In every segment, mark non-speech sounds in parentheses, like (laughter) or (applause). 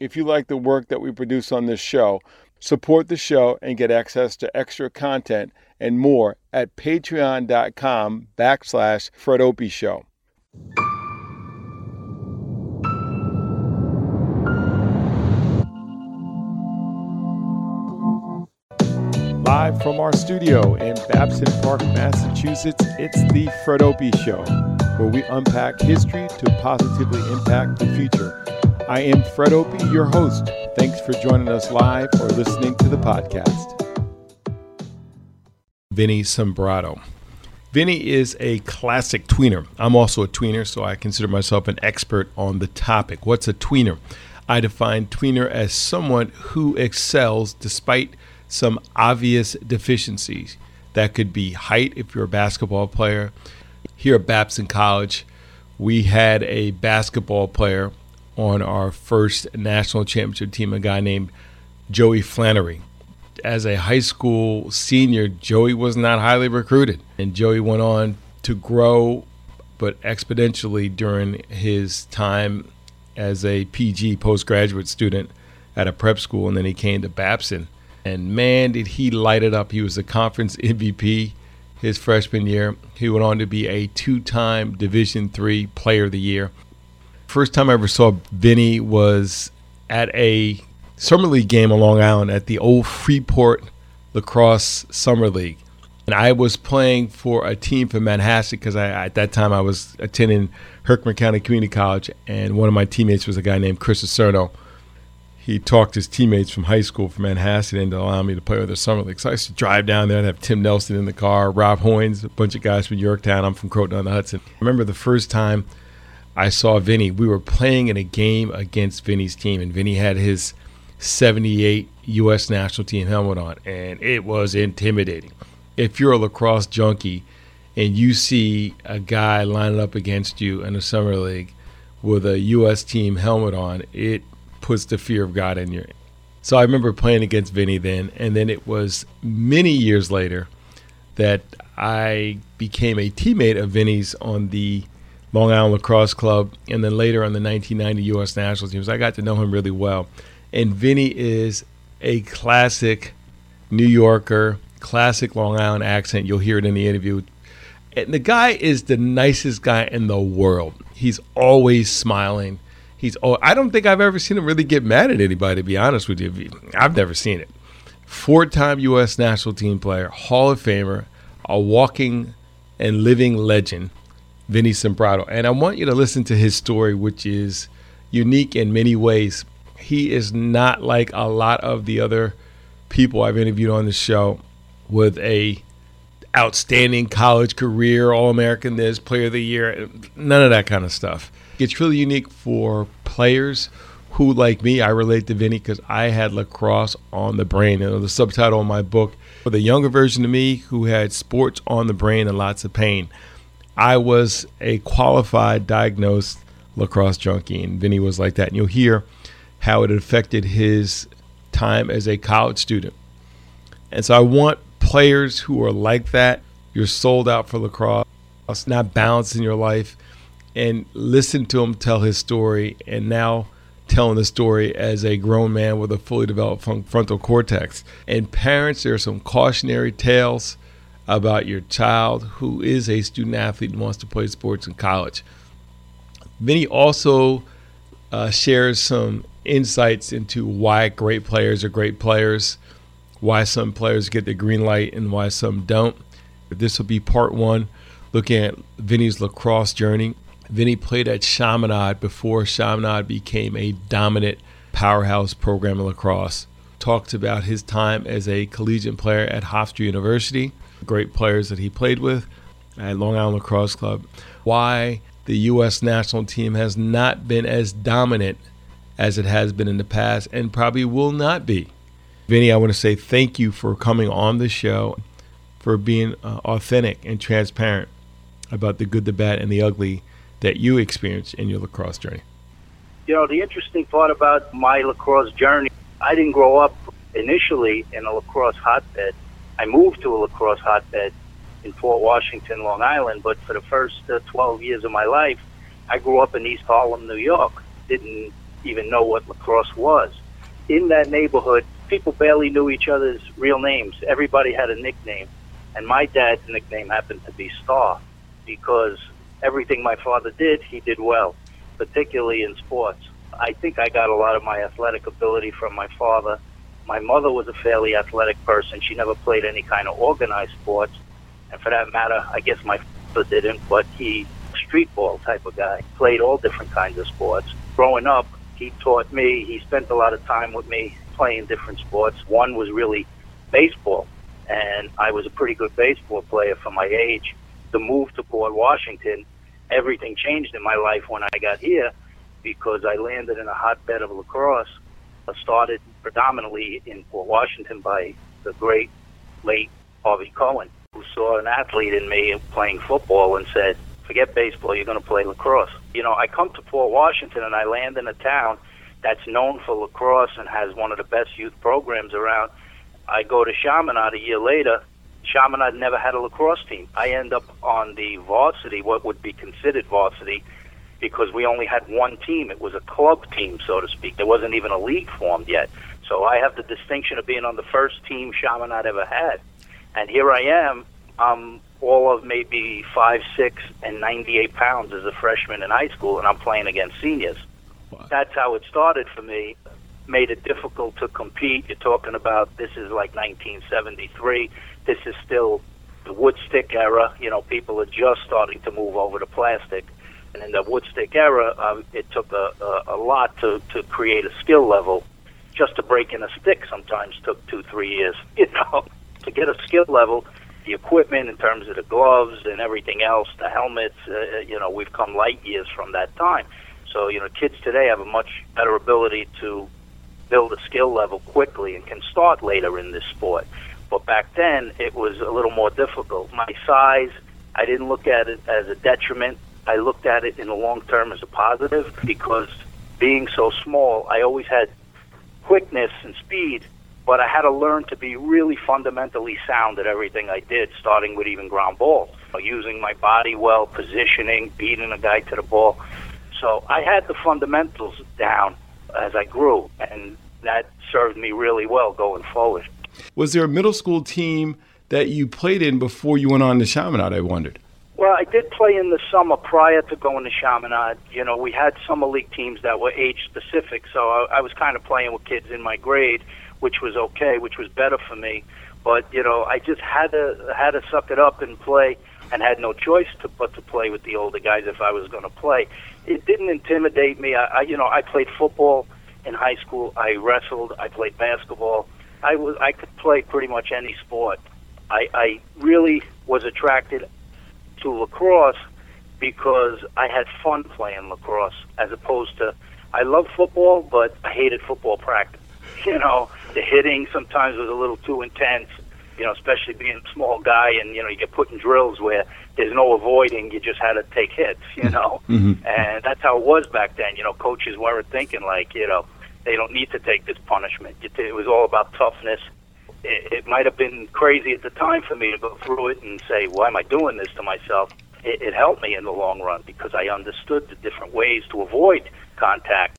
If you like the work that we produce on this show, support the show and get access to extra content and more at patreon.com backslash Fred Opie Show. Live from our studio in Babson Park, Massachusetts, it's the Fred Opie Show, where we unpack history to positively impact the future. I am Fred Opie, your host. Thanks for joining us live or listening to the podcast. Vinny Sombrotto. Vinny is a classic tweener. I'm also a tweener, so I consider myself an expert on the topic. What's a tweener? I define tweener as someone who excels despite some obvious deficiencies. That could be height if you're a basketball player. Here at Babson College, we had a basketball player on our first national championship team, a guy named Joey Flannery. As a high school senior, Joey was not highly recruited, and Joey went on to grow, but exponentially during his time as a PG postgraduate student at a prep school, and then he came to Babson and man, did he light it up. He was a conference (laughs) MVP his freshman year. He went on to be a two-time Division three Player of the Year. First time I ever saw Vinny was at a summer league game on Long Island at the old Freeport Lacrosse Summer League. And I was playing for a team from Manhasset because I, at that time I was attending Herkimer County Community College, and one of my teammates was a guy named Chris Acerno he talked his teammates from high school from Manhasset into allowing me to play with their summer league. So I used to drive down there and have Tim Nelson in the car, Rob Hoynes, a bunch of guys from Yorktown. I'm from Croton on the Hudson. I remember the first time I saw Vinny, we were playing in a game against Vinny's team, and Vinny had his 78 U.S. national team helmet on, and it was intimidating. If you're a lacrosse junkie and you see a guy lining up against you in a summer league with a U.S. team helmet on, it puts the fear of God in you. So I remember playing against Vinny then, and then it was many years later that I became a teammate of Vinny's on the Long Island Lacrosse Club, and then later on the 1990 U.S. national teams. I got to know him really well, and Vinny is a classic New Yorker, classic Long Island accent. You'll hear it in the interview. And the guy is the nicest guy in the world. He's always smiling. He's oh, I don't think I've ever seen him really get mad at anybody. To be honest with you, I've never seen it. Four-time U.S. national team player, Hall of Famer, a walking and living legend, Vinny Sombrotto. And I want you to listen to his story, which is unique in many ways. He is not like a lot of the other people I've interviewed on the show with a outstanding college career, All American this, Player of the Year, none of that kind of stuff. It's really unique for players who, like me, I relate to Vinny because I had lacrosse on the brain. And the subtitle of my book for the younger version of me who had sports on the brain and lots of pain. I was a qualified, diagnosed lacrosse junkie, and Vinny was like that. And you'll hear how it affected his time as a college student. And so I want players who are like that. You're sold out for lacrosse, not balanced in your life and listen to him tell his story and now telling the story as a grown man with a fully developed frontal cortex. And parents, there are some cautionary tales about your child who is a student athlete and wants to play sports in college. Vinny also uh, shares some insights into why great players are great players, why some players get the green light and why some don't. This will be part one, looking at Vinny's lacrosse journey Vinny played at Chaminade before Chaminade became a dominant powerhouse program in lacrosse. Talked about his time as a collegiate player at Hofstra University, great players that he played with at Long Island Lacrosse Club. Why the U.S. national team has not been as dominant as it has been in the past and probably will not be. Vinny, I want to say thank you for coming on the show, for being uh, authentic and transparent about the good, the bad, and the ugly that you experienced in your lacrosse journey? You know, the interesting part about my lacrosse journey, I didn't grow up initially in a lacrosse hotbed. I moved to a lacrosse hotbed in Port Washington, Long Island, but for the first uh, 12 years of my life, I grew up in East Harlem, New York. Didn't even know what lacrosse was. In that neighborhood, people barely knew each other's real names. Everybody had a nickname. And my dad's nickname happened to be Star because everything my father did, he did well, particularly in sports. I think I got a lot of my athletic ability from my father. My mother was a fairly athletic person. She never played any kind of organized sports. And for that matter, I guess my father didn't, but he street ball type of guy. Played all different kinds of sports. Growing up, he taught me, he spent a lot of time with me playing different sports. One was really baseball, and I was a pretty good baseball player for my age. The move to Port Washington, everything changed in my life when I got here because I landed in a hotbed of lacrosse. I started predominantly in Port Washington by the great late Harvey Cohen, who saw an athlete in me playing football and said, forget baseball, you're going to play lacrosse. You know, I come to Port Washington and I land in a town that's known for lacrosse and has one of the best youth programs around. I go to Chaminade a year later. Chaminade never had a lacrosse team. I end up on the varsity, what would be considered varsity, because we only had one team. It was a club team, so to speak. There wasn't even a league formed yet. So I have the distinction of being on the first team Chaminade ever had. And here I am. I'm all of maybe five, six, and 98 pounds as a freshman in high school, and I'm playing against seniors. Wow. That's how it started for me. Made it difficult to compete. You're talking about this is like 1973. This is still the wood stick era. You know, people are just starting to move over to plastic. And in the wood stick era, um, it took a, a, a lot to, to create a skill level. Just to break in a stick sometimes took two, three years. (laughs) You know, to get a skill level, the equipment in terms of the gloves and everything else, the helmets, uh, you know, we've come light years from that time. So, you know, kids today have a much better ability to build a skill level quickly and can start later in this sport. But back then, it was a little more difficult. My size, I didn't look at it as a detriment. I looked at it in the long term as a positive because being so small, I always had quickness and speed but I had to learn to be really fundamentally sound at everything I did, starting with even ground balls, using my body well, positioning, beating a guy to the ball. So I had the fundamentals down as I grew, and that served me really well going forward. Was there a middle school team that you played in before you went on to Chaminade, I wondered? Well, I did play in the summer prior to going to Chaminade. You know, we had summer league teams that were age specific, so I, I was kind of playing with kids in my grade which was okay, which was better for me. But you know, I just had to had to suck it up and play, and had no choice to but to play with the older guys if I was going to play. It didn't intimidate me. I, I you know I played football in high school. I wrestled. I played basketball. I was I could play pretty much any sport. I, I really was attracted to lacrosse because I had fun playing lacrosse as opposed to I love football, but I hated football practice. (laughs) You know, the hitting sometimes was a little too intense. You know, especially being a small guy, and you know, you get put in drills where there's no avoiding. You just had to take hits. You mm-hmm. know, mm-hmm. and that's how it was back then. You know, coaches weren't thinking like, you know, they don't need to take this punishment. It was all about toughness. It, it might have been crazy at the time for me to go through it and say, "Why am I doing this to myself?" It, it helped me in the long run because I understood the different ways to avoid contact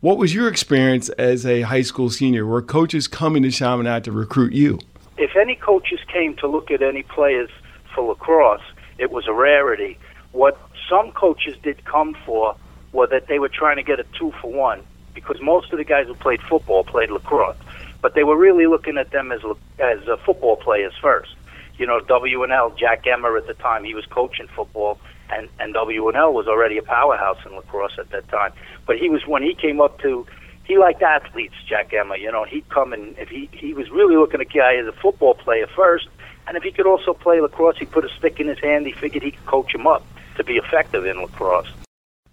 what was your experience as a high school senior? Were coaches coming to Chaminade to recruit you? If any coaches came to look at any players for lacrosse, it was a rarity. What some coaches did come for were that they were trying to get a two for one because most of the guys who played football played lacrosse, but they were really looking at them as as uh, football players first. You know, WNL, Jack Emmer at the time, he was coaching football, and and WNL was already a powerhouse in lacrosse at that time. But he was when he came up to, he liked athletes, Jack Emmer. You know, he'd come and if he he was really looking at a guy as a football player first, and if he could also play lacrosse, he put a stick in his hand. He figured he could coach him up to be effective in lacrosse.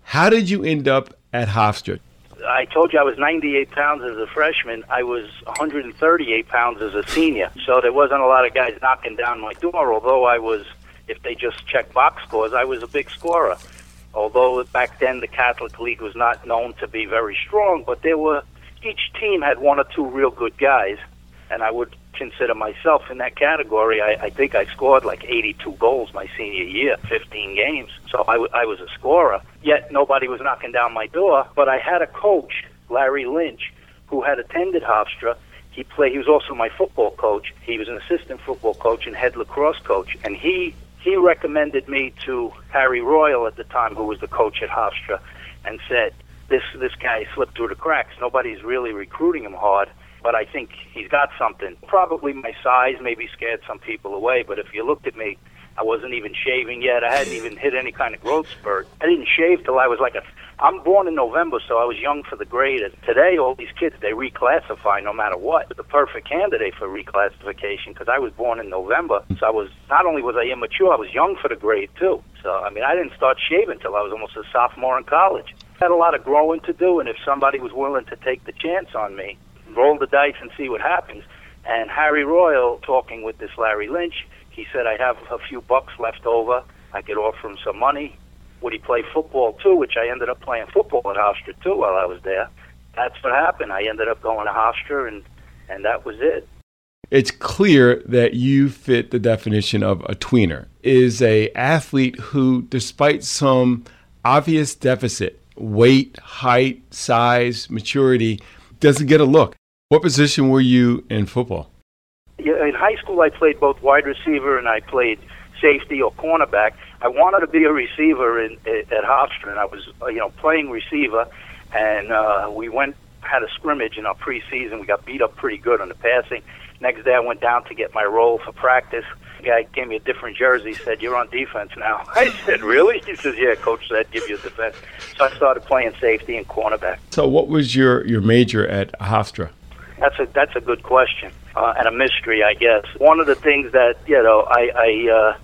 How did you end up at Hofstra? I told you I was 98 pounds as a freshman. I was 138 pounds as a senior. So there wasn't a lot of guys knocking down my door, although I was if they just checked box scores, I was a big scorer. Although back then the Catholic League was not known to be very strong, but there were each team had one or two real good guys, and I would consider myself in that category. I, I think I scored like 82 goals my senior year, 15 games. So I, w- I was a scorer. Yet nobody was knocking down my door, but I had a coach Larry Lynch, who had attended Hofstra. He played. He was also my football coach. He was an assistant football coach and head lacrosse coach, and he he recommended me to Harry Royal at the time, who was the coach at Hofstra, and said, "This this guy slipped through the cracks. Nobody's really recruiting him hard." But I think he's got something. Probably my size maybe scared some people away. But if you looked at me, I wasn't even shaving yet. I hadn't even hit any kind of growth spurt. I didn't shave till I was like a. I'm born in November, so I was young for the grade. And today, all these kids they reclassify no matter what. The perfect candidate for reclassification because I was born in November, so I was not only was I immature, I was young for the grade too. So I mean, I didn't start shaving till I was almost a sophomore in college. Had a lot of growing to do, and if somebody was willing to take the chance on me, roll the dice and see what happens. And Harry Royal talking with this Larry Lynch he said, I have a few bucks left over. I could offer him some money. Would he play football too? Which I ended up playing football at Hofstra too while I was there. That's what happened. I ended up going to Hofstra, and and that was it. It's clear that you fit the definition of a tweener. Is a athlete who, despite some obvious deficit, weight, height, size, maturity, doesn't get a look. What position were you in football? in high school, I played both wide receiver and I played safety or cornerback. I wanted to be a receiver in, at Hofstra, and I was, uh, you know, playing receiver. And uh, we went had a scrimmage in our preseason. We got beat up pretty good on the passing. Next day, I went down to get my role for practice. The guy gave me a different jersey. Said, "You're on defense now." (laughs) I said, "Really?" He says, "Yeah, coach said give you a defense." So I started playing safety and cornerback. So, what was your your major at Hofstra? That's a that's a good question uh, and a mystery, I guess. One of the things that you know I, I uh,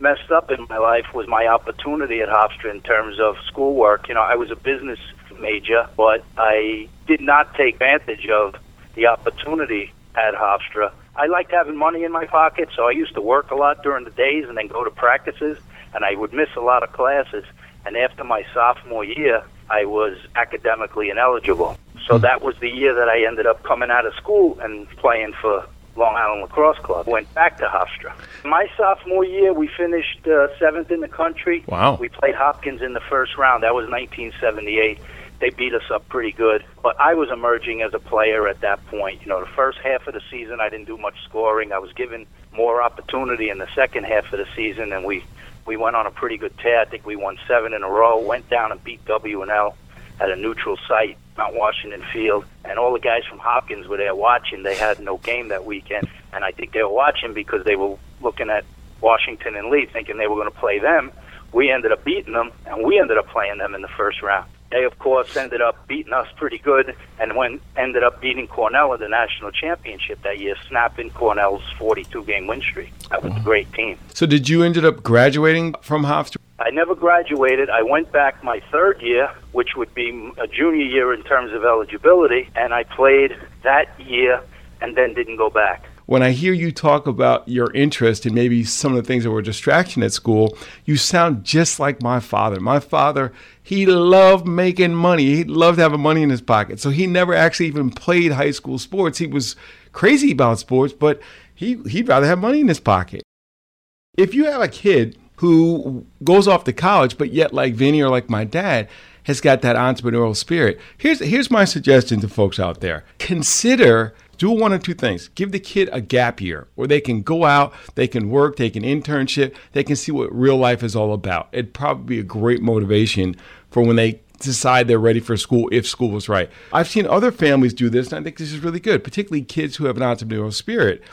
messed up in my life was my opportunity at Hofstra in terms of schoolwork. You know, I was a business major, but I did not take advantage of the opportunity at Hofstra. I liked having money in my pocket, so I used to work a lot during the days and then go to practices, and I would miss a lot of classes. And after my sophomore year, I was academically ineligible. So that was the year that I ended up coming out of school and playing for Long Island Lacrosse Club. Went back to Hofstra. My sophomore year, we finished uh, seventh in the country. Wow. We played Hopkins in the first round. That was 1978. They beat us up pretty good. But I was emerging as a player at that point. You know, the first half of the season, I didn't do much scoring. I was given more opportunity in the second half of the season, and we we went on a pretty good tear. I think we won seven in a row. Went down and beat W and L at a neutral site, Mount Washington Field, and all the guys from Hopkins were there watching. They had no game that weekend, and I think they were watching because they were looking at Washington and Lee, thinking they were going to play them. We ended up beating them, and we ended up playing them in the first round. They, of course, ended up beating us pretty good, and when ended up beating Cornell in the national championship that year, snapping Cornell's 42-game win streak. That was a great team. So, did you ended up graduating from Hofstra? I never graduated. I went back my third year, which would be a junior year in terms of eligibility, and I played that year and then didn't go back. When I hear you talk about your interest and maybe some of the things that were a distraction at school, you sound just like my father. My father, he loved making money. He loved having money in his pocket. So he never actually even played high school sports. He was crazy about sports, but he, he'd rather have money in his pocket. If you have a kid who goes off to college, but yet, like Vinny or like my dad, has got that entrepreneurial spirit. Here's here's my suggestion to folks out there: consider do one or two things. Give the kid a gap year where they can go out, they can work, take an internship, they can see what real life is all about. It'd probably be a great motivation for when they decide they're ready for school if school was right. I've seen other families do this, and I think this is really good, particularly kids who have an entrepreneurial spirit.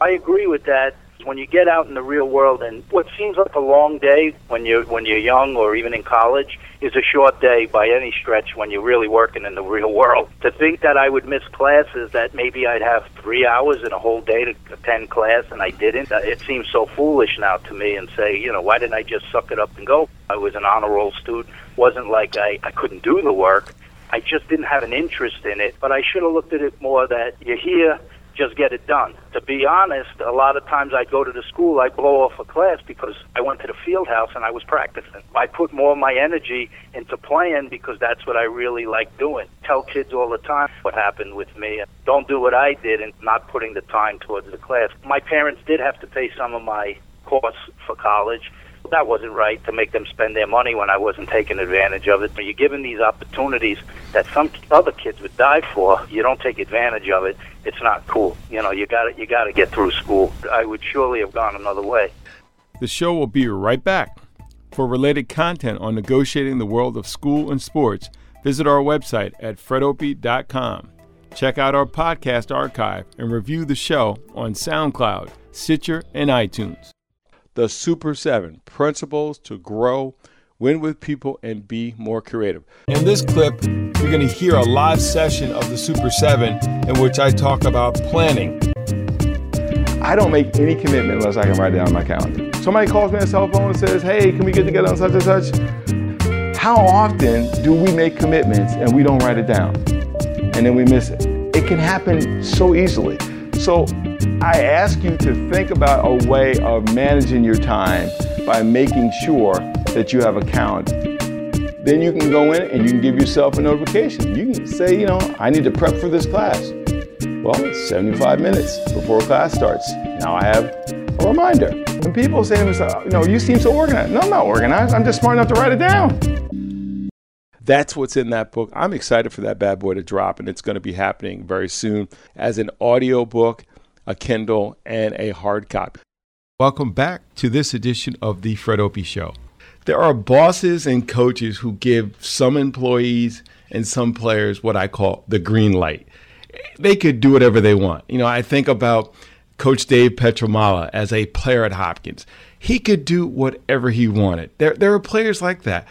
I agree with that when you get out in the real world and what seems like a long day when you're when you're young or even in college is a short day by any stretch when you're really working in the real world. To think that I would miss classes that maybe I'd have three hours in a whole day to attend class and I didn't, uh, it seems so foolish now to me and say, you know, why didn't I just suck it up and go? I was an honor roll student. wasn't like I, I couldn't do the work. I just didn't have an interest in it, but I should have looked at it more that you're here just get it done. To be honest, a lot of times I'd go to the school, I'd blow off a class because I went to the field house and I was practicing. I put more of my energy into playing because that's what I really like doing. Tell kids all the time what happened with me. Don't do what I did and not putting the time towards the class. My parents did have to pay some of my course for college that wasn't right to make them spend their money when I wasn't taking advantage of it. But you're given these opportunities that some other kids would die for. You don't take advantage of it. It's not cool. You know, you got you got to get through school. I would surely have gone another way. The show will be right back. For related content on negotiating the world of school and sports, visit our website at fredopie.com. Check out our podcast archive and review the show on SoundCloud, Stitcher, and iTunes the Super 7 Principles to Grow, Win with People, and Be More Creative. In this clip, you're going to hear a live session of the Super 7 in which I talk about planning. I don't make any commitment unless I can write it down on my calendar. Somebody calls me on a cell phone and says, hey, can we get together on such and such? How often do we make commitments and we don't write it down? And then we miss it. It can happen so easily. So I ask you to think about a way of managing your time by making sure that you have a calendar. Then you can go in and you can give yourself a notification. You can say, you know, I need to prep for this class. Well, it's 75 minutes before class starts. Now I have a reminder. And people say to themselves, you know, you seem so organized. No, I'm not organized. I'm just smart enough to write it down. That's what's in that book. I'm excited for that bad boy to drop, and it's going to be happening very soon as an audio book a Kindle, and a hard copy. Welcome back to this edition of the Fred Opie Show. There are bosses and coaches who give some employees and some players what I call the green light. They could do whatever they want. You know, I think about Coach Dave Pietramala as a player at Hopkins. He could do whatever he wanted. There, there are players like that.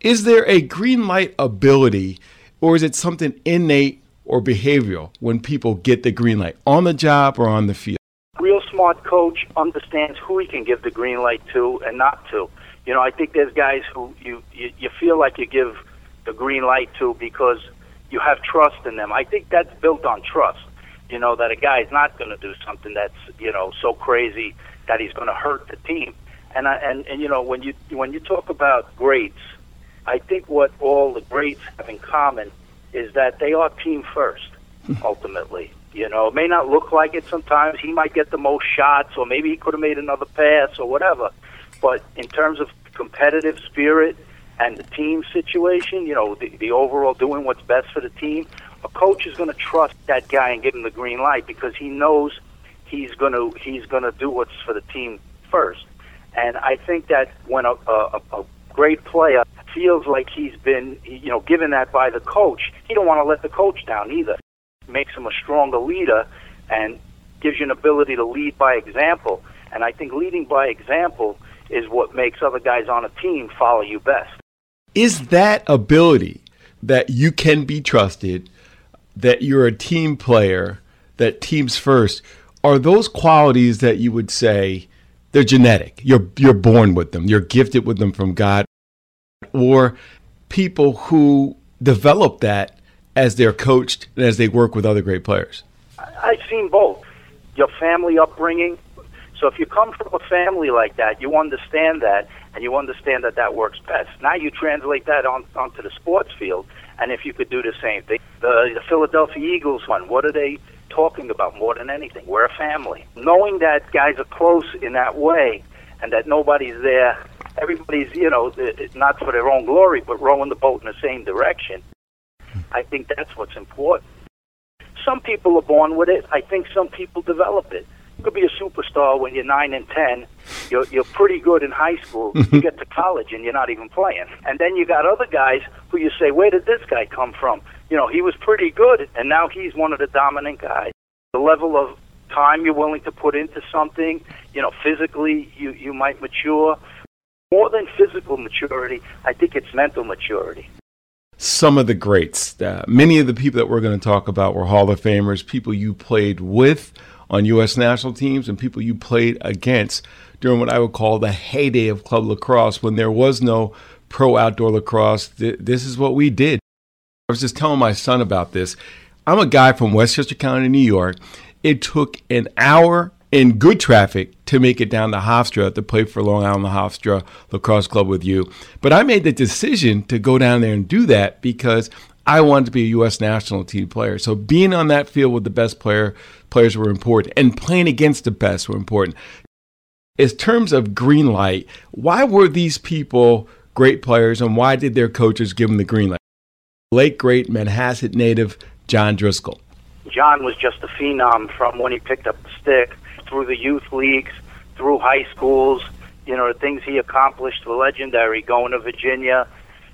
Is there a green light ability, or is it something innate or behavioral when people get the green light on the job or on the field? Real smart coach understands who he can give the green light to and not to. You know, I think there's guys who you, you, you feel like you give the green light to because you have trust in them. I think that's built on trust. You know, that a guy is not going to do something that's, you know, so crazy that he's going to hurt the team. And I, and and you know, when you when you talk about greats, I think what all the greats have in common is that they are team first, hmm. ultimately. You know, it may not look like it sometimes. He might get the most shots, or maybe he could have made another pass, or whatever. But in terms of competitive spirit and the team situation, you know, the, the overall doing what's best for the team, a coach is going to trust that guy and give him the green light because he knows he's going to he's going to do what's for the team first. And I think that when a, a, a great player feels like he's been, you know, given that by the coach, he don't want to let the coach down either. makes him a stronger leader and gives you an ability to lead by example. And I think leading by example is what makes other guys on a team follow you best. Is that ability that you can be trusted, that you're a team player, that teams first, are those qualities that you would say they're genetic? You're you're born with them. You're gifted with them from God or people who develop that as they're coached and as they work with other great players? I've seen both. Your family upbringing. So if you come from a family like that, you understand that, and you understand that that works best. Now you translate that on onto the sports field, and if you could do the same thing, the, the Philadelphia Eagles won. What are they talking about more than anything? We're a family. Knowing that guys are close in that way, and that nobody's there everybody's, you know, not for their own glory, but rowing the boat in the same direction. I think that's what's important. Some people are born with it. I think some people develop it. You could be a superstar when you're nine and ten. You're you're pretty good in high school. (laughs) you get to college and you're not even playing. And then you got other guys who you say, where did this guy come from? You know, he was pretty good, and now he's one of the dominant guys. The level of time you're willing to put into something, you know, physically you you might mature more than physical maturity, I think it's mental maturity. Some of the greats, uh, many of the people that we're going to talk about were Hall of Famers, people you played with on U.S. national teams, and people you played against during what I would call the heyday of club lacrosse when there was no pro outdoor lacrosse. Th- this is what we did. I was just telling my son about this. I'm a guy from Westchester County, New York. It took an hour in good traffic to make it down to Hofstra to play for Long Island Hofstra Lacrosse Club with you. But I made the decision to go down there and do that because I wanted to be a U.S. national team player. So being on that field with the best player players were important, and playing against the best were important. In terms of green light, why were these people great players and why did their coaches give them the green light? Late great Manhasset native John Driscoll. John was just a phenom from when he picked up the stick through the youth leagues, through high schools, you know, the things he accomplished were legendary going to Virginia.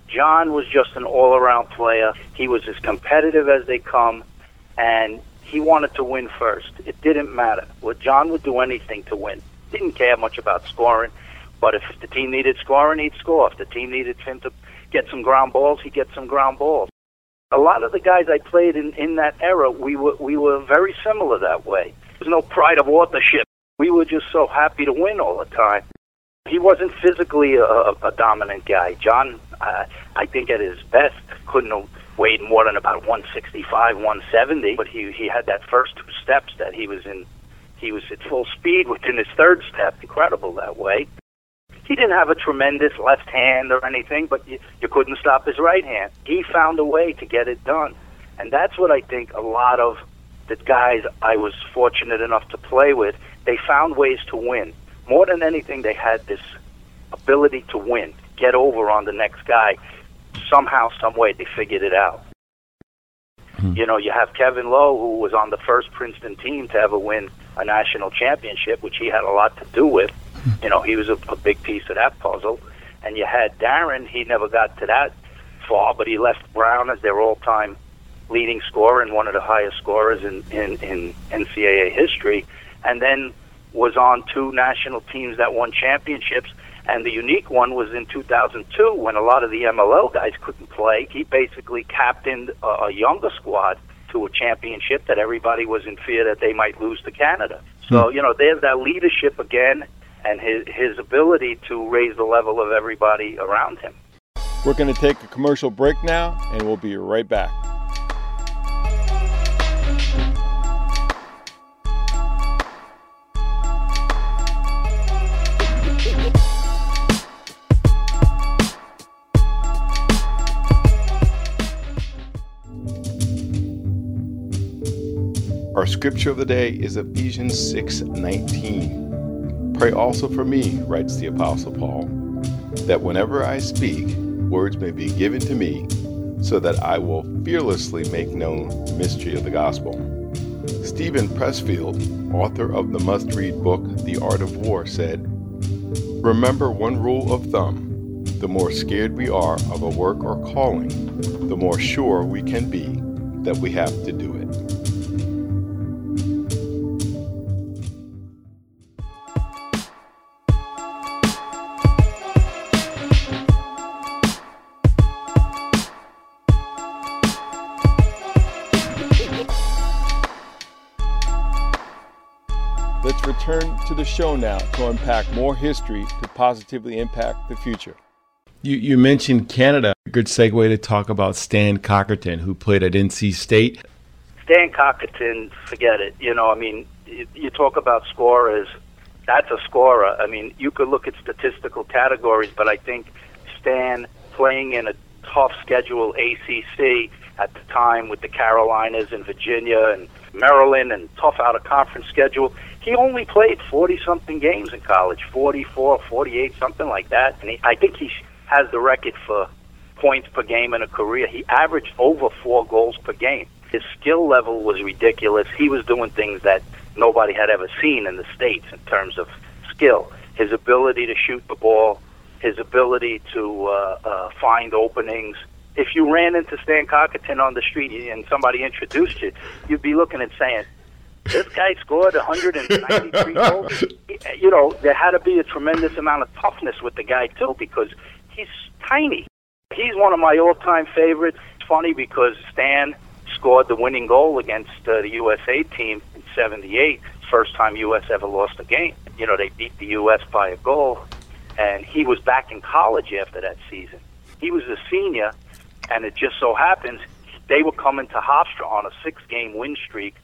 John was just an all around player. He was as competitive as they come, and he wanted to win first. It didn't matter. Well, John would do anything to win. Didn't care much about scoring, but if the team needed scoring, he'd score. If the team needed him to get some ground balls, he'd get some ground balls. A lot of the guys I played in, in that era, we were, we were very similar that way. There's no pride of authorship. We were just so happy to win all the time. He wasn't physically a, a dominant guy. John, uh, I think at his best, couldn't have weighed more than about 165, 170. But he he had that first two steps that he was in. He was at full speed within his third step. Incredible that way. He didn't have a tremendous left hand or anything, but you, you couldn't stop his right hand. He found a way to get it done. And that's what I think a lot of the guys I was fortunate enough to play with, they found ways to win. More than anything, they had this ability to win, get over on the next guy. Somehow, some way, they figured it out. Hmm. You know, you have Kevin Lowe, who was on the first Princeton team to ever win a national championship, which he had a lot to do with. You know, he was a, a big piece of that puzzle. And you had Darren. He never got to that far, but he left Brown as their all-time leading scorer and one of the highest scorers in, in, in NCAA history. And then was on two national teams that won championships. And the unique one was in 2002 when a lot of the MLL guys couldn't play. He basically captained a, a younger squad to a championship that everybody was in fear that they might lose to Canada. So, hmm. you know, there's that leadership again and his, his ability to raise the level of everybody around him. We're going to take a commercial break now, and we'll be right back. Our scripture of the day is Ephesians 6:19. Pray also for me, writes the Apostle Paul, that whenever I speak, words may be given to me, so that I will fearlessly make known the mystery of the gospel. Steven Pressfield, author of the must read book The Art of War, said, Remember one rule of thumb the more scared we are of a work or calling, the more sure we can be that we have to do the show now to unpack more history to positively impact the future. You, you mentioned Canada. Good segue to talk about Stan Cockerton, who played at NC State. Stan Cockerton, forget it. You know, I mean, you, you talk about scorers. That's a scorer. I mean, you could look at statistical categories, but I think Stan playing in a tough schedule ACC at the time with the Carolinas and Virginia and Maryland and tough out of conference schedule he only played 40 something games in college 44 48 something like that. And he, i think he has the record for points per game in a career. He averaged over four goals per game. His skill level was ridiculous. He was doing things that nobody had ever seen in the states in terms of skill. His ability to shoot the ball his ability to uh, uh, find openings. If you ran into Stan Cockerton on the street and somebody introduced you, you'd be looking and saying, this guy scored 193 (laughs) goals. You know, there had to be a tremendous amount of toughness with the guy too because he's tiny. He's one of my all-time favorites. It's funny because Stan scored the winning goal against uh, the USA team in '78. First time U.S. ever lost a game. You know, they beat the U.S. by a goal, and he was back in college after that season. He was a senior, and it just so happens they were coming to Hofstra on a six-game win streak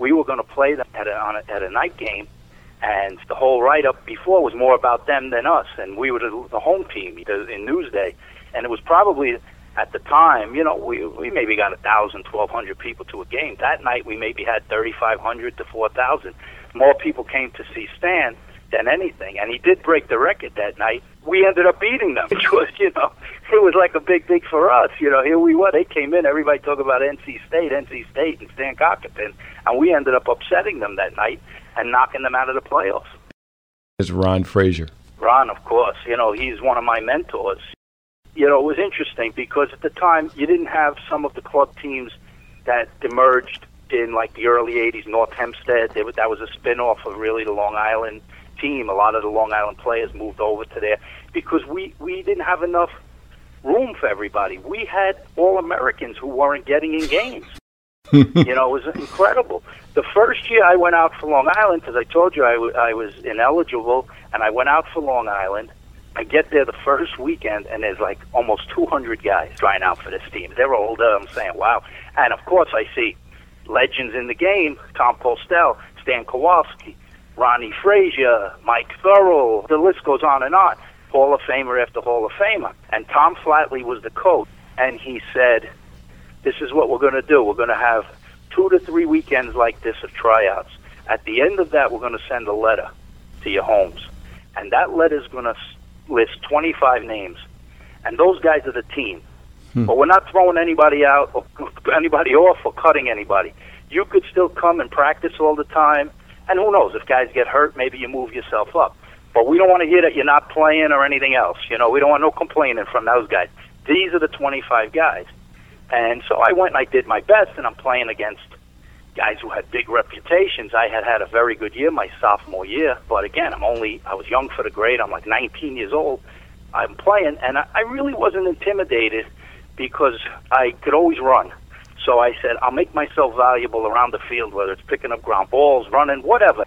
we were going to play them at a, on a, at a night game, and the whole write-up before was more about them than us, and we were the, the home team in Newsday, and it was probably at the time, you know, we we maybe got a thousand, twelve hundred people to a game. That night, we maybe had thirty-five hundred to four thousand. More people came to see Stan than anything. And he did break the record that night. We ended up beating them, (laughs) which was, you know, it was like a big thing for us. You know, here we were. They came in. Everybody talked about NC State, NC State, and Stan Cockerton, and we ended up upsetting them that night and knocking them out of the playoffs. Is Ron Frazier. Ron, of course. You know, he's one of my mentors. You know, it was interesting because at the time you didn't have some of the club teams that emerged in like the early '80s. North Hempstead, they, that was a spin-off of really the Long Island team. A lot of the Long Island players moved over to there because we we didn't have enough room for everybody. We had all Americans who weren't getting in games. (laughs) you know, it was incredible. The first year I went out for Long Island, because I told you I, w- I was ineligible, and I went out for Long Island. I get there the first weekend, and there's like almost 200 guys trying out for this team. They're older. I'm saying, wow. And of course, I see legends in the game Tom Postel, Stan Kowalski, Ronnie Frazier, Mike Thurl. The list goes on and on. Hall of Famer after Hall of Famer. And Tom Flatley was the coach, and he said, This is what we're going to do. We're going to have two to three weekends like this of tryouts. At the end of that, we're going to send a letter to your homes. And that letter is going to list 25 names. And those guys are the team. Hmm. But we're not throwing anybody out or (laughs) anybody off or cutting anybody. You could still come and practice all the time. And who knows, if guys get hurt, maybe you move yourself up. But we don't want to hear that you're not playing or anything else. You know, we don't want no complaining from those guys. These are the 25 guys. And so I went and I did my best, and I'm playing against guys who had big reputations. I had had a very good year my sophomore year, but again, I'm only I was young for the grade. I'm like 19 years old. I'm playing, and I, I really wasn't intimidated because I could always run. So I said, I'll make myself valuable around the field, whether it's picking up ground balls, running, whatever.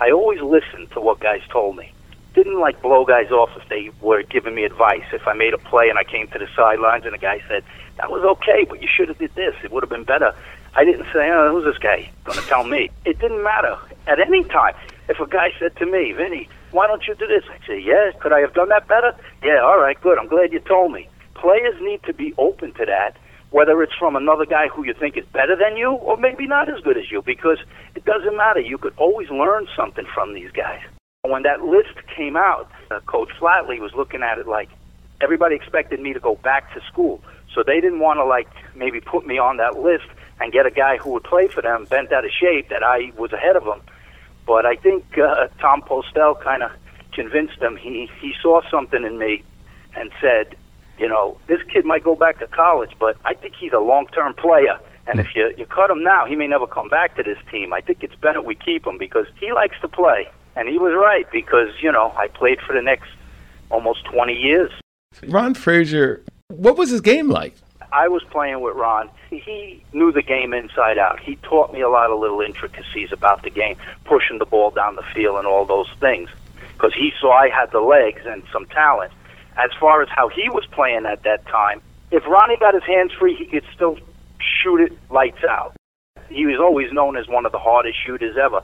I always listened to what guys told me. Didn't like blow guys off if they were giving me advice. If I made a play and I came to the sidelines and the guy said, that was okay, but you should have did this. It would have been better. I didn't say, oh, who's this guy going to tell me? It didn't matter. At any time, if a guy said to me, Vinny, why don't you do this? I'd say, yeah, could I have done that better? Yeah, all right, good. I'm glad you told me. Players need to be open to that, whether it's from another guy who you think is better than you or maybe not as good as you, because it doesn't matter. You could always learn something from these guys. When that list came out, uh, Coach Flatley was looking at it like everybody expected me to go back to school. So they didn't want to like maybe put me on that list and get a guy who would play for them bent out of shape that I was ahead of him. But I think uh, Tom Postel kind of convinced him. He he saw something in me and said, you know, this kid might go back to college, but I think he's a long-term player. And if you you cut him now, he may never come back to this team. I think it's better we keep him because he likes to play. And he was right because you know I played for the next almost 20 years. Ron Frazier, what was his game like? I was playing with Ron. He knew the game inside out. He taught me a lot of little intricacies about the game, pushing the ball down the field and all those things, because he saw I had the legs and some talent. As far as how he was playing at that time, if Ronnie got his hands free, he could still shoot it lights out. He was always known as one of the hardest shooters ever.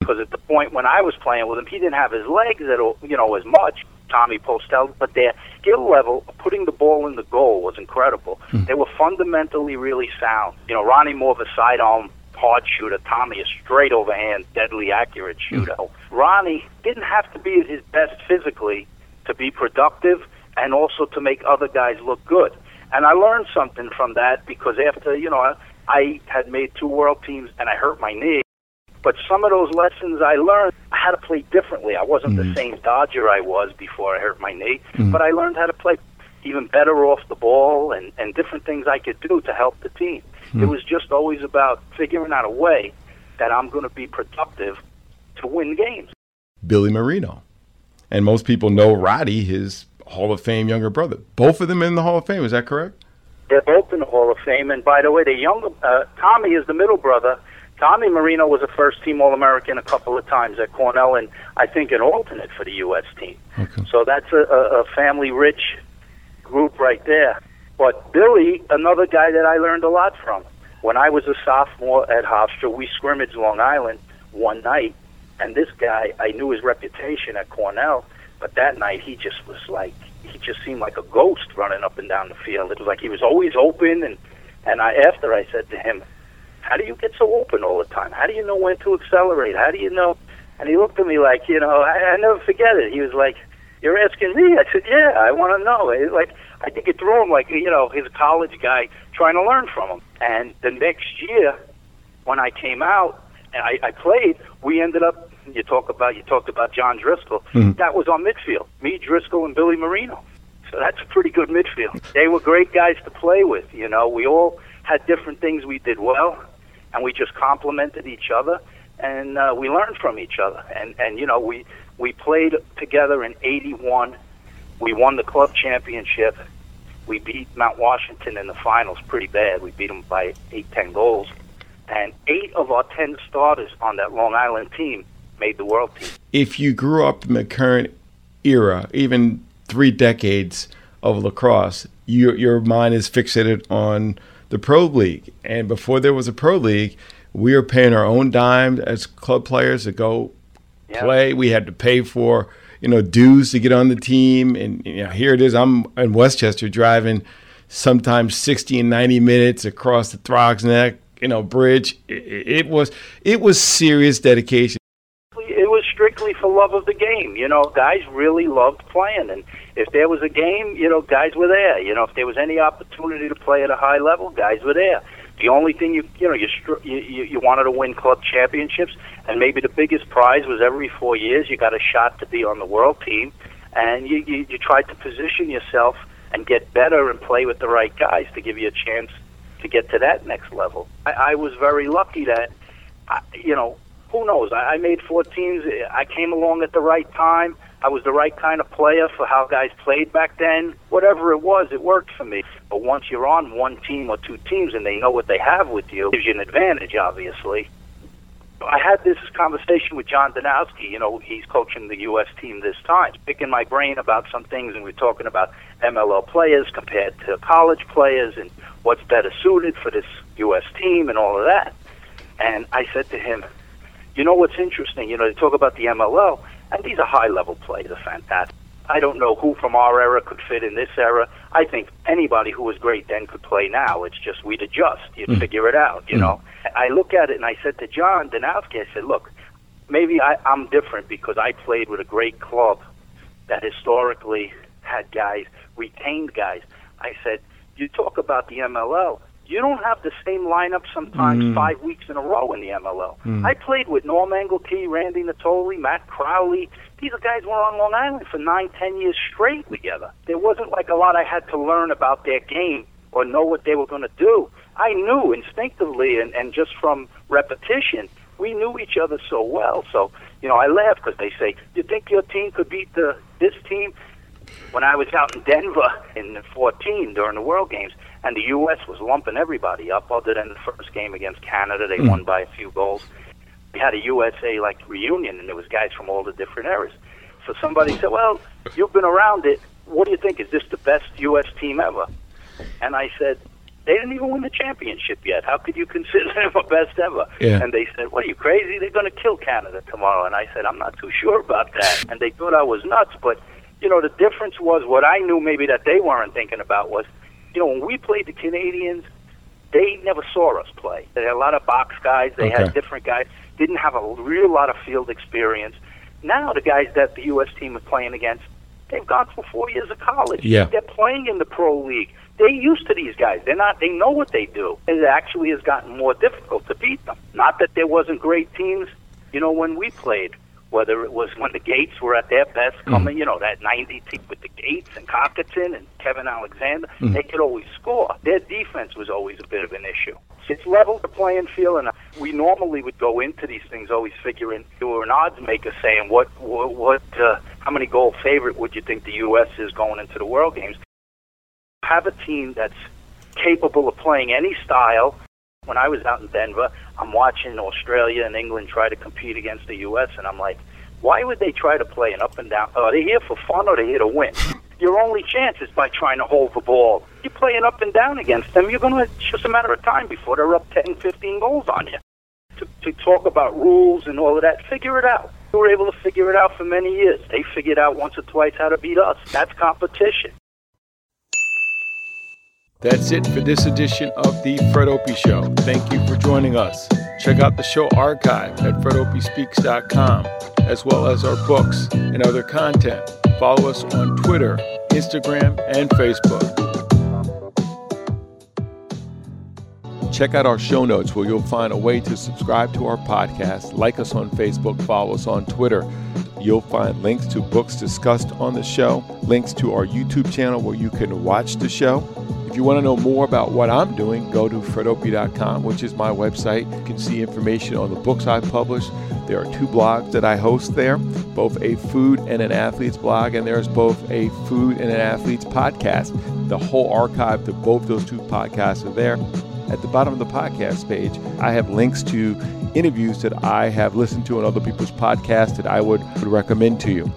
Because at the point when I was playing with him, he didn't have his legs at all, you know, as much. Tommy Postel, but their skill level of putting the ball in the goal was incredible. Hmm. They were fundamentally really sound. You know, Ronnie more of a sidearm hard shooter. Tommy a straight overhand, deadly accurate shooter. Hmm. Ronnie didn't have to be at his best physically to be productive and also to make other guys look good. And I learned something from that because after, you know, I had made two world teams and I hurt my knee. But some of those lessons I learned, I had to play differently. I wasn't mm-hmm. the same Dodger I was before I hurt my knee, mm-hmm. but I learned how to play even better off the ball and, and different things I could do to help the team. Mm-hmm. It was just always about figuring out a way that I'm going to be productive to win games. Billy Marino. And most people know Roddy, his Hall of Fame younger brother. Both of them in the Hall of Fame, is that correct? They're both in the Hall of Fame. And by the way, the younger uh, Tommy is the middle brother, Tommy Marino was a first team All American a couple of times at Cornell, and I think an alternate for the U.S. team. Okay. So that's a, a family rich group right there. But Billy, another guy that I learned a lot from. When I was a sophomore at Hofstra, we scrimmaged Long Island one night, and this guy, I knew his reputation at Cornell, but that night he just was like, he just seemed like a ghost running up and down the field. It was like he was always open, and and I after I said to him, how do you get so open all the time? How do you know when to accelerate? How do you know? And he looked at me like, you know, I, I never forget it. He was like, "You're asking me?" I said, "Yeah, I want to know." It, like, I think it threw him like, you know, he's a college guy trying to learn from him. And the next year, when I came out and I, I played, we ended up. You talk about you talked about John Driscoll. Mm-hmm. That was our midfield. Me, Driscoll, and Billy Marino. So that's a pretty good midfield. They were great guys to play with. You know, we all had different things we did well, and we just complemented each other, and uh, we learned from each other. And and you know, we we played together in '81. We won the club championship. We beat Mount Washington in the finals pretty bad. We beat them by eight, ten goals, and eight of our ten starters on that Long Island team made the world team. If you grew up in the current era, even three decades of lacrosse, your your mind is fixated on the pro league. And before there was a pro league, we were paying our own dime as club players to go Yeah. play. We had to pay for you know dues to get on the team, and you know, here it is. I'm in Westchester driving sometimes 60 and 90 minutes across the Throgs Neck, you know, bridge. It, it was it was serious dedication. Strictly for love of the game. You know, guys really loved playing, and if there was a game, you know, guys were there. You know, if there was any opportunity to play at a high level, guys were there. The only thing you you know you you, you you wanted to win club championships, and maybe the biggest prize was every four years you got a shot to be on the world team, and you you, you tried to position yourself and get better and play with the right guys to give you a chance to get to that next level. I, I was very lucky that, I, you know, who knows? I, made four teams. I came along at the right time. I was the right kind of player for how guys played back then. Whatever it was, it worked for me. But once you're on one team or two teams and they know what they have with you, it gives you an advantage, obviously. I had this conversation with John Danowski. You know, he's coaching the U.S. team this time, picking my brain about some things, and we're talking about MLL players compared to college players and what's better suited for this U.S. team and all of that. And I said to him, you know what's interesting? You know, they talk about the MLL, and these are high-level players, they're fantastic. I don't know who from our era could fit in this era. I think anybody who was great then could play now. It's just we'd adjust. You'd hmm. figure it out, you hmm. know. I look at it and I said to John Danowski, I said, look, maybe I, I'm different because I played with a great club that historically had guys, retained guys. I said, you talk about the MLL. You don't have the same lineup sometimes mm. five weeks in a row in the MLL. Mm. I played with Norm Engelke, Randy Natoli, Matt Crowley. These are guys were on Long Island for nine, ten years straight together. There wasn't like a lot I had to learn about their game or know what they were going to do. I knew instinctively and, and just from repetition, we knew each other so well. So, you know, I laugh because they say, "Do you think your team could beat the this team? When I was out in Denver in the 14 during the World Games, and the U.S. was lumping everybody up, other than the first game against Canada, they mm. won by a few goals. We had a USA like reunion, and there was guys from all the different eras. So somebody said, "Well, you've been around it. What do you think? Is this the best U.S. team ever?" And I said, "They didn't even win the championship yet. How could you consider (laughs) them a best ever?" Yeah. And they said, "What are you crazy? They're going to kill Canada tomorrow." And I said, "I'm not too sure about that." And they thought I was nuts, but you know, the difference was what I knew maybe that they weren't thinking about was, you know, when we played the Canadians, they never saw us play. They had a lot of box guys. They Okay. had different guys. Didn't have a real lot of field experience. Now the guys that the U.S. team is playing against, they've gone for four years of college. Yeah. They're playing in the pro league. They're used to these guys. They're not. They know what they do. It actually has gotten more difficult to beat them. Not that there wasn't great teams, you know, when we played. Whether it was when the Gaits were at their best, coming, you know, that 90 team with the Gaits and Cockerton and Kevin Alexander, they could always score. Their defense was always a bit of an issue. It's leveled the playing field, and we normally would go into these things always figuring you were an odds maker, saying what, what, what uh, how many goal favorite would you think the U.S. is going into the World Games? Have a team that's capable of playing any style. When I was out in Denver, I'm watching Australia and England try to compete against the U.S., and I'm like, why would they try to play an up and down? Oh, are they here for fun or are they here to win? Your only chance is by trying to hold the ball. You're playing up and down against them. You're going to, it's just a matter of time before they're up 10, 15 goals on you. To, to talk about rules and all of that, figure it out. We were able to figure it out for many years. They figured out once or twice how to beat us. That's competition. That's it for this edition of the Fred Opie Show. Thank you for joining us. Check out the show archive at fredopiespeaks.com, as well as our books and other content. Follow us on Twitter, Instagram, and Facebook. Check out our show notes where you'll find a way to subscribe to our podcast, like us on Facebook, follow us on Twitter. You'll find links to books discussed on the show, links to our YouTube channel where you can watch the show. If you want to know more about what I'm doing, go to fredopie.com, which is my website. You can see information on the books I publish. There are two blogs that I host there, both a food and an athlete's blog, and there's both a food and an athlete's podcast. The whole archive to both those two podcasts are there. At the bottom of the podcast page, I have links to interviews that I have listened to on other people's podcasts that I would, would recommend to you.